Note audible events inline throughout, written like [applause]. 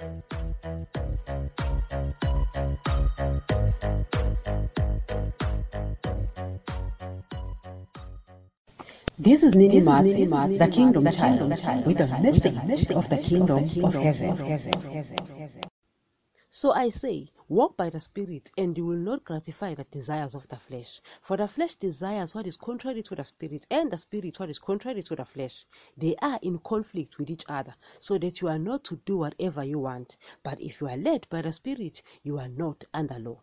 This is Nini Mats, the Kingdom Child, with a message of the Kingdom of Heaven. So I say, walk by the Spirit, and you will not gratify the desires of the flesh. For the flesh desires what is contrary to the Spirit, and the Spirit what is contrary to the flesh. They are in conflict with each other, so that you are not to do whatever you want. But if you are led by the Spirit, you are not under law.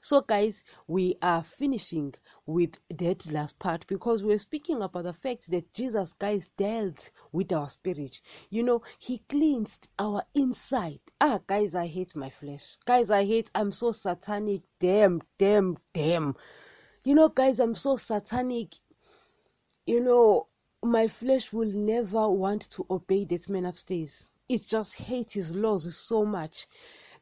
So, guys, we are finishing with that last part because we're speaking about the fact that Jesus, guys, dealt with our spirit. You know, He cleansed our inside. Ah, guys, I hate my flesh. Guys, I hate, I'm so satanic. Damn, damn, damn. You know, guys, I'm so satanic. You know, my flesh will never want to obey that man upstairs. It just hates his laws so much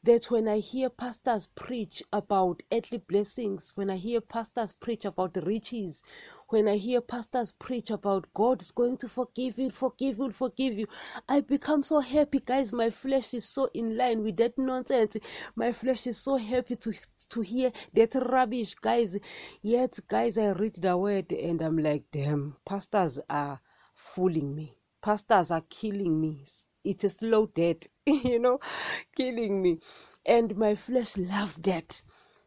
that when I hear pastors preach about earthly blessings, when I hear pastors preach about the riches, when I hear pastors preach about God is going to forgive you, forgive you, forgive you, I become so happy, guys. My flesh is so in line with that nonsense. My flesh is so happy to to hear that rubbish, guys. Yet, guys, I read the word and I'm like, damn, pastors are fooling me. Pastors are killing me it's a slow death, [laughs] you know, killing me. And my flesh loves that.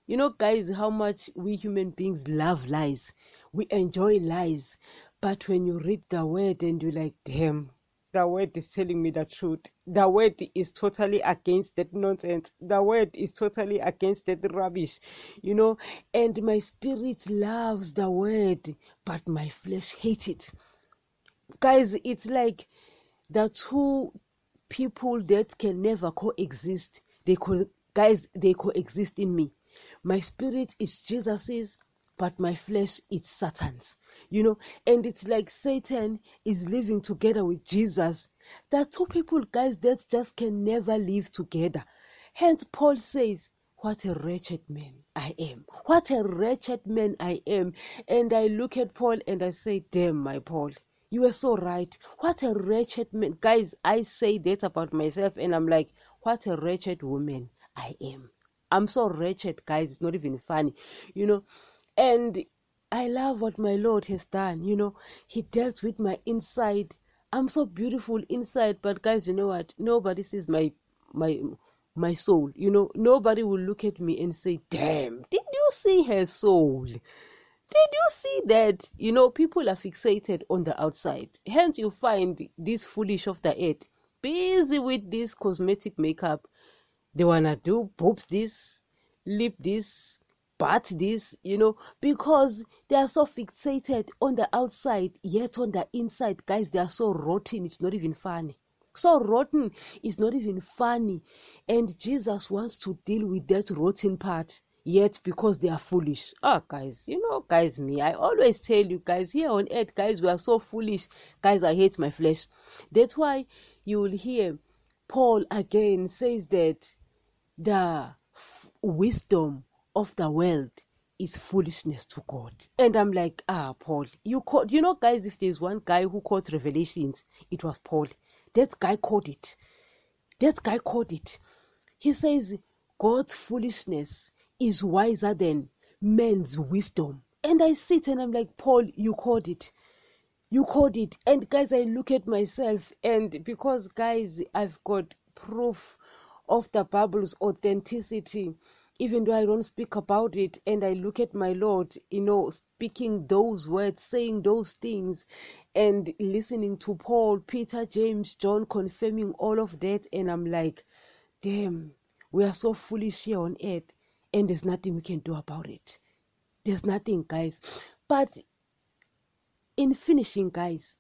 You know, guys, how much we human beings love lies. We enjoy lies. But when you read the word and you're like, damn, the word is telling me the truth. The word is totally against that nonsense. The word is totally against that rubbish, you know. And my spirit loves the word, but my flesh hates it. Guys, it's like the two people that can never coexist. They co- guys, they coexist in me. My spirit is Jesus's, but my flesh is Satan's. You know, and it's like Satan is living together with Jesus. There are two people, guys, that just can never live together. Hence, Paul says, What a wretched man I am. What a wretched man I am. And I look at Paul and I say, Damn, my Paul. You were so right. What a wretched man. Guys, I say that about myself and I'm like, what a wretched woman I am. I'm so wretched, guys. It's not even funny, you know. And I love what my Lord has done, you know. He dealt with my inside. I'm so beautiful inside, but guys, you know what? Nobody sees my my my soul. You know, nobody will look at me and say, "Damn, did you see her soul?" Did you see that? You know, people are fixated on the outside. Hence, you find this foolish of the earth busy with this cosmetic makeup. They wanna do boobs this, lip this, butt this, you know, because they are so fixated on the outside, yet on the inside, guys, they are so rotten, it's not even funny. So rotten, it's not even funny. And Jesus wants to deal with that rotten part yet because they are foolish. Ah, guys, you know, guys, me, I always tell you guys here on earth, guys, we are so foolish. Guys, I hate my flesh. That's why you will hear Paul again says that the f- wisdom of the world is foolishness to God. And I'm like, ah, Paul, you caught, you know, guys, if there's one guy who caught Revelations, it was Paul. That guy caught it. That guy caught it. He says, God's foolishness is wiser than men's wisdom. And I sit and I'm like, Paul, you called it. You called it. And guys, I look at myself, and because, guys, I've got proof of the Bible's authenticity, even though I don't speak about it, and I look at my Lord, you know, speaking those words, saying those things, and listening to Paul, Peter, James, John confirming all of that, and I'm like, damn, we are so foolish here on earth and there's nothing we can do about it. There's nothing, guys. But in finishing, guys,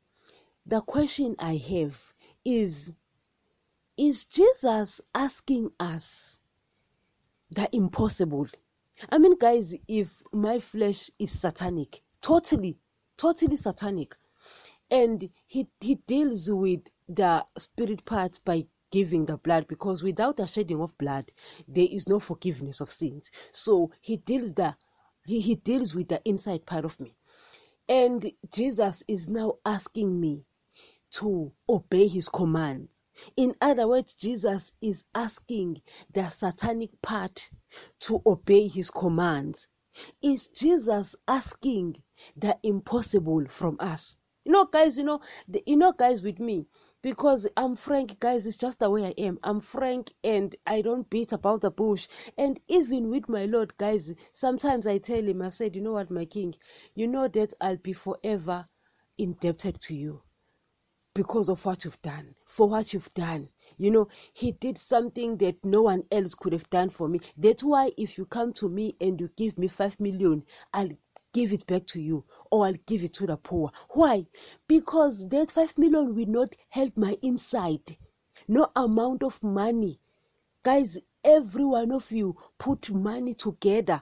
the question I have is Is Jesus asking us the impossible? I mean, guys, if my flesh is satanic, totally, totally satanic, and he, he deals with the spirit part by giving the blood because without the shedding of blood there is no forgiveness of sins so he deals the he, he deals with the inside part of me and jesus is now asking me to obey his commands In other words, Jesus is asking the satanic part to obey his commands. Is Jesus asking the impossible from us? You know, guys, you know, the, you know, guys, with me, because I'm frank, guys, it's just the way I am. I'm frank and I don't beat about the bush. And even with my Lord, guys, sometimes I tell him, I said, you know what, my king, you know that I'll be forever indebted to you because of what you've done, for what you've done. You know, he did something that no one else could have done for me. That's why if you come to me and you give me five million, I'll give it back to you or I'll give it to the poor. Why? Because that five million will not help my inside. No amount of money. Guys, every one of you put money together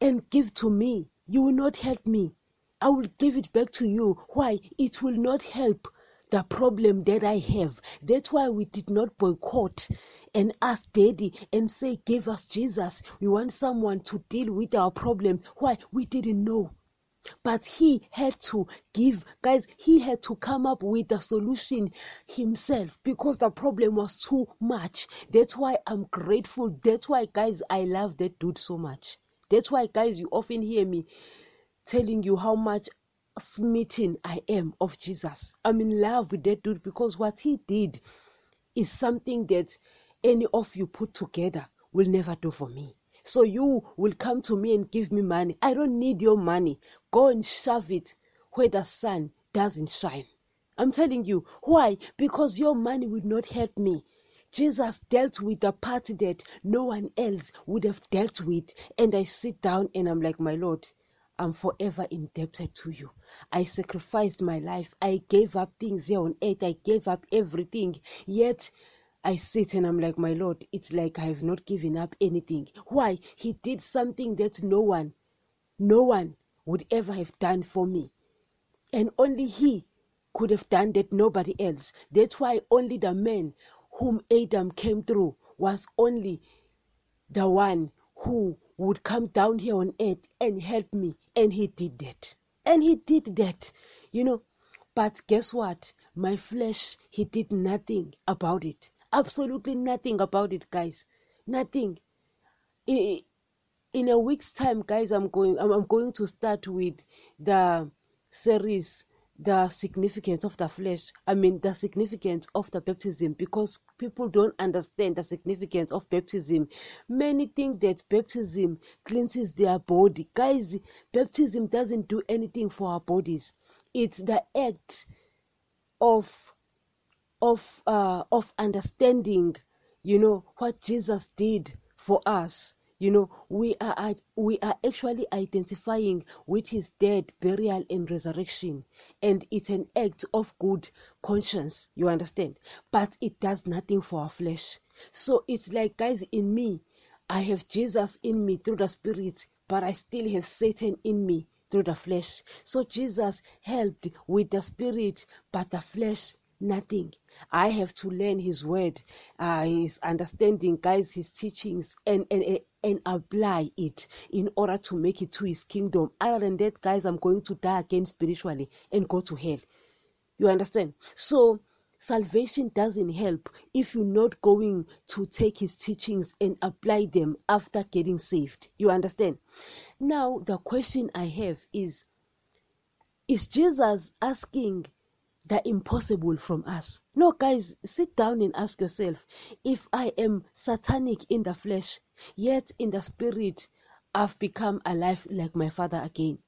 and give to me. You will not help me. I will give it back to you. Why? It will not help the problem that I have. That's why we did not boycott and ask daddy and say, Give us Jesus. We want someone to deal with our problem. Why? We didn't know. But he had to give, guys, he had to come up with a solution himself because the problem was too much. That's why I'm grateful. That's why, guys, I love that dude so much. That's why, guys, you often hear me telling you how much smitten I am of Jesus. I'm in love with that dude because what he did is something that any of you put together will never do for me. So you will come to me and give me money. I don't need your money. Go and shove it where the sun doesn't shine. I'm telling you. Why? Because your money will not help me. Jesus dealt with the part that no one else would have dealt with. And I sit down and I'm like, my Lord, I'm forever indebted to you. I sacrificed my life. I gave up things here on earth. I gave up everything. Yet I sit and I'm like, my Lord, it's like I have not given up anything. Why? He did something that no one, no one would ever have done for me. And only He could have done that, nobody else. That's why only the man whom Adam came through was only the one who would come down here on earth and help me. And he did that. And he did that, you know. But guess what? My flesh, he did nothing about it. Absolutely nothing about it, guys. Nothing. In a week's time, guys, I'm going. I'm going to start with the series the significance of the flesh i mean the significance of the baptism because people don't understand the significance of baptism. Many think that baptism cleanses their body. Guys baptism doesn't do anything for our bodies. It's the act of of uh, of understanding you know what jesus did for us you know we are we are actually identifying with his death burial and resurrection. And it's an act of good conscience you understand? But it does nothing for our flesh. So it's like guys in me i have jesus in me through the spirit but i still have satan in me through the flesh. So jesus helped with the spirit but the flesh nothing. I have to learn His word, uh, His understanding, guys, His teachings, and and and apply it in order to make it to His kingdom. Other than that, guys, I'm going to die again spiritually and go to hell. You understand? So salvation doesn't help if you're not going to take his teachings and apply them after getting saved. You understand? Now, the question I have is Is Jesus asking the impossible from us. No, guys, sit down and ask yourself if I am satanic in the flesh, yet in the spirit, I've become alive like my father again,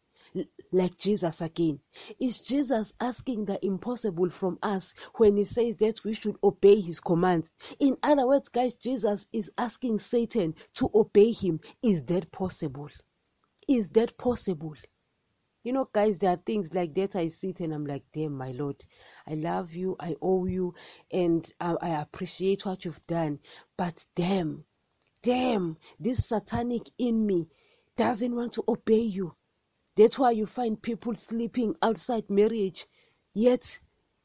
like Jesus again. Is Jesus asking the impossible from us when he says that we should obey his commands? In other words, guys, Jesus is asking Satan to obey him. Is that possible? Is that possible? You know, guys, there are things like that I sit and I'm like, damn, my Lord, I love you, I owe you, and I, I appreciate what you've done. But damn, damn, this satanic in me doesn't want to obey you. That's why you find people sleeping outside marriage, yet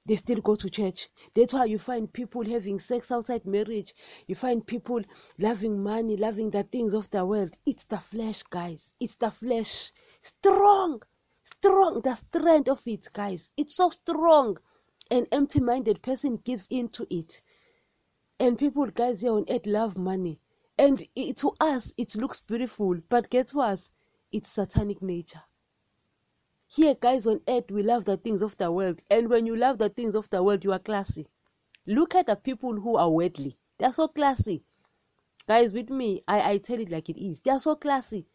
they still go to church. That's why you find people having sex outside marriage. You find people loving money, loving the things of the world. It's the flesh, guys. It's the flesh. Strong strong the strength of it guys it's so strong An empty minded person gives in to it. And people, guys, here on earth love money. And it, to us, it looks beautiful. But guess what? It's satanic nature. Here, guys, on earth, we love the things of the world. And when you love the things of the world, you are classy. Look at the people who are worldly. They are so classy. Guys, with me, I, I tell it like it is. They are so classy.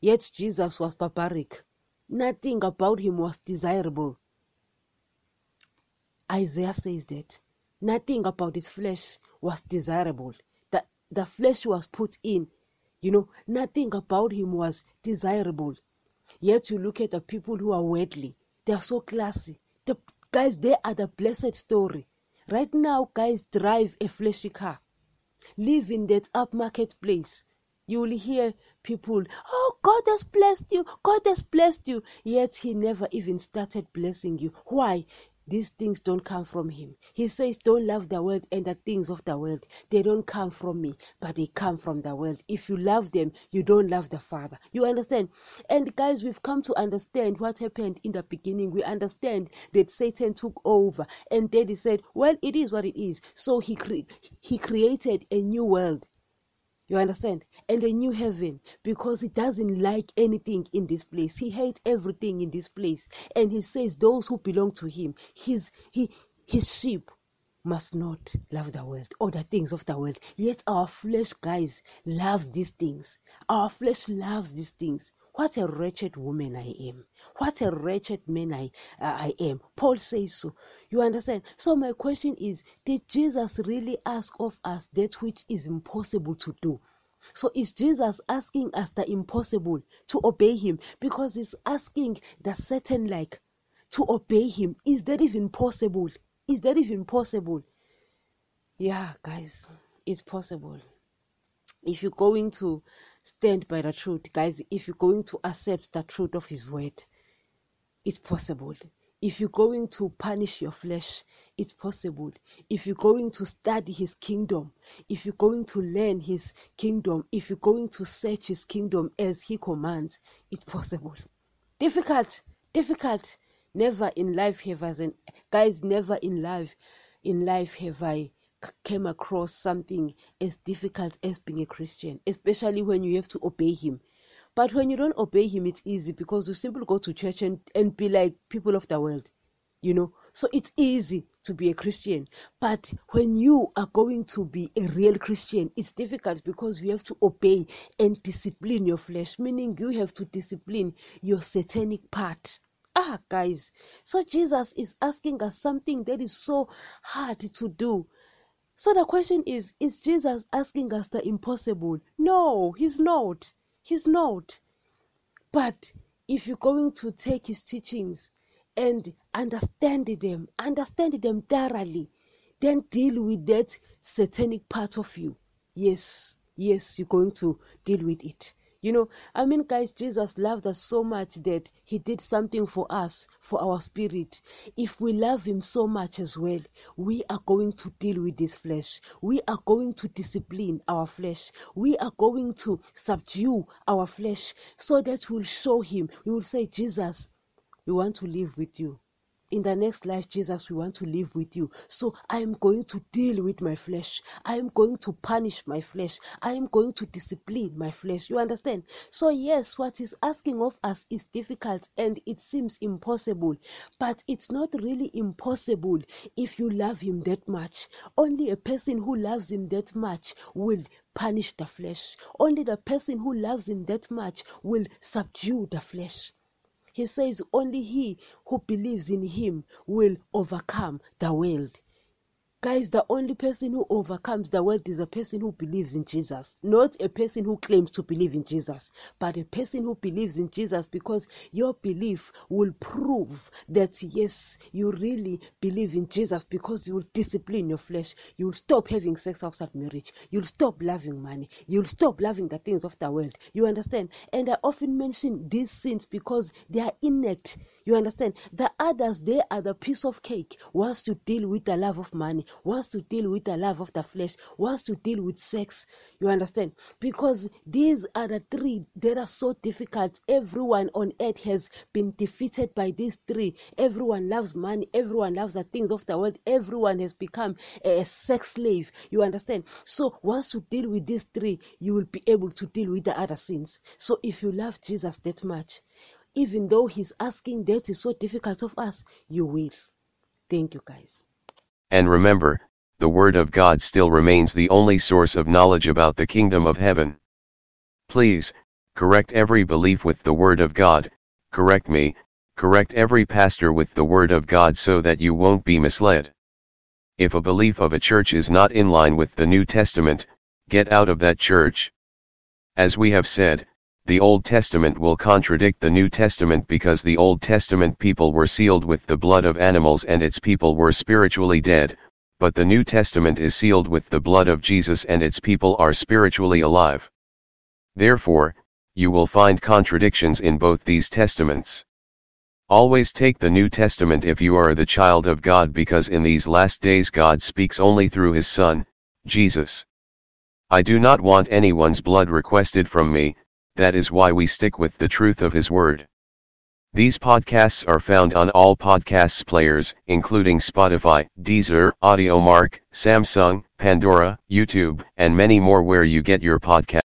Yet Jesus was barbaric. Nothing about him was desirable. Isaiah says that nothing about his flesh was desirable. That the flesh was put in. You know, nothing about him was desirable. Yet you look at the people who are worldly. They are so classy. The guys, they are the blessed story. Right now, guys drive a flashy car. Live in that upmarket place. You will hear people, oh, God has blessed you, God has blessed you. Yet He never even started blessing you. Why? These things don't come from him. He says, Don't love the world and the things of the world. They don't come from me, but they come from the world. If you love them, you don't love the Father. You understand? And guys, we've come to understand what happened in the beginning. We understand that Satan took over, and then he said, Well, it is what it is. So he, cre- he created a new world. You understand? And a new heaven because he doesn't like anything in this place. He hates everything in this place. And he says those who belong to him, his he his sheep must not love the world or the things of the world. Yet our flesh, guys, loves these things. Our flesh loves these things. What a wretched woman I am. What a wretched man I, uh, I am. Paul says so. You understand? So, my question is Did Jesus really ask of us that which is impossible to do? So, is Jesus asking us the impossible to obey him? Because he's asking the Satan like to obey him. Is that even possible? Is that even possible? Yeah, guys, it's possible. If you're going to stand by the truth, guys, if you're going to accept the truth of His word, it's possible. If you're going to punish your flesh, it's possible. If you're going to study His kingdom, if you're going to learn His kingdom, if you're going to search His kingdom as He commands, it's possible. Difficult, difficult. Never in life have I, guys, never in life, in life have I came across something as difficult as being a Christian, especially when you have to obey Him. But when you don't obey Him, it's easy because you simply go to church and, and be like people of the world, you know. So it's easy to be a Christian. But when you are going to be a real Christian, it's difficult because you have to obey and discipline your flesh, meaning you have to discipline your satanic part. Ah, guys. So Jesus is asking us something that is so hard to do so the question is Is Jesus asking us the impossible? No, he's not. He's not. But if you're going to take his teachings and understand them, understand them thoroughly, then deal with that satanic part of you. Yes, yes, you're going to deal with it. You know, I mean, guys, Jesus loved us so much that he did something for us, for our spirit. If we love him so much as well, we are going to deal with this flesh. We are going to discipline our flesh. We are going to subdue our flesh so that we'll show him. We will say, Jesus, we want to live with you in the next life, Jesus, we want to live with you. So I am going to deal with my flesh. I am going to punish my flesh. I am going to discipline my flesh. You understand? So, yes, what he's asking of us is difficult and it seems impossible, but it's not really impossible if you love him that much. Only a person who loves him that much will punish the flesh. Only the person who loves him that much will subdue the flesh. He says only he who believes in him will overcome the world. Guys, the only person who overcomes the world is a person who believes in Jesus, not a person who claims to believe in Jesus, but a person who believes in Jesus because your belief will prove that yes, you really believe in Jesus because you will discipline your flesh. You will stop having sex outside marriage. You'll stop loving money. You'll stop loving the things of the world. You understand? And I often mention these sins because they are innate You understand? The others, they are the piece of cake. Wants to deal with the love of money, wants to deal with the love of the flesh, wants to deal with sex. You understand? Because these are the three that are so difficult. Everyone on earth has been defeated by these three. Everyone loves money, everyone loves the things of the world, everyone has become a sex slave. You understand? So once you deal with these three, you will be able to deal with the other sins. So if you love Jesus that much, even though he's asking that is so difficult of us, you will. Thank you, guys. And remember, the Word of God still remains the only source of knowledge about the kingdom of heaven. Please, correct every belief with the Word of God, correct me, correct every pastor with the Word of God so that you won't be misled. If a belief of a church is not in line with the New Testament, get out of that church. As we have said, the Old Testament will contradict the New Testament because the Old Testament people were sealed with the blood of animals and its people were spiritually dead, but the New Testament is sealed with the blood of Jesus and its people are spiritually alive. Therefore, you will find contradictions in both these testaments. Always take the New Testament if you are the child of God because in these last days God speaks only through his Son, Jesus. I do not want anyone's blood requested from me, that is why we stick with the truth of His Word. These podcasts are found on all podcasts players, including Spotify, Deezer, Audiomack, Samsung, Pandora, YouTube, and many more where you get your podcast.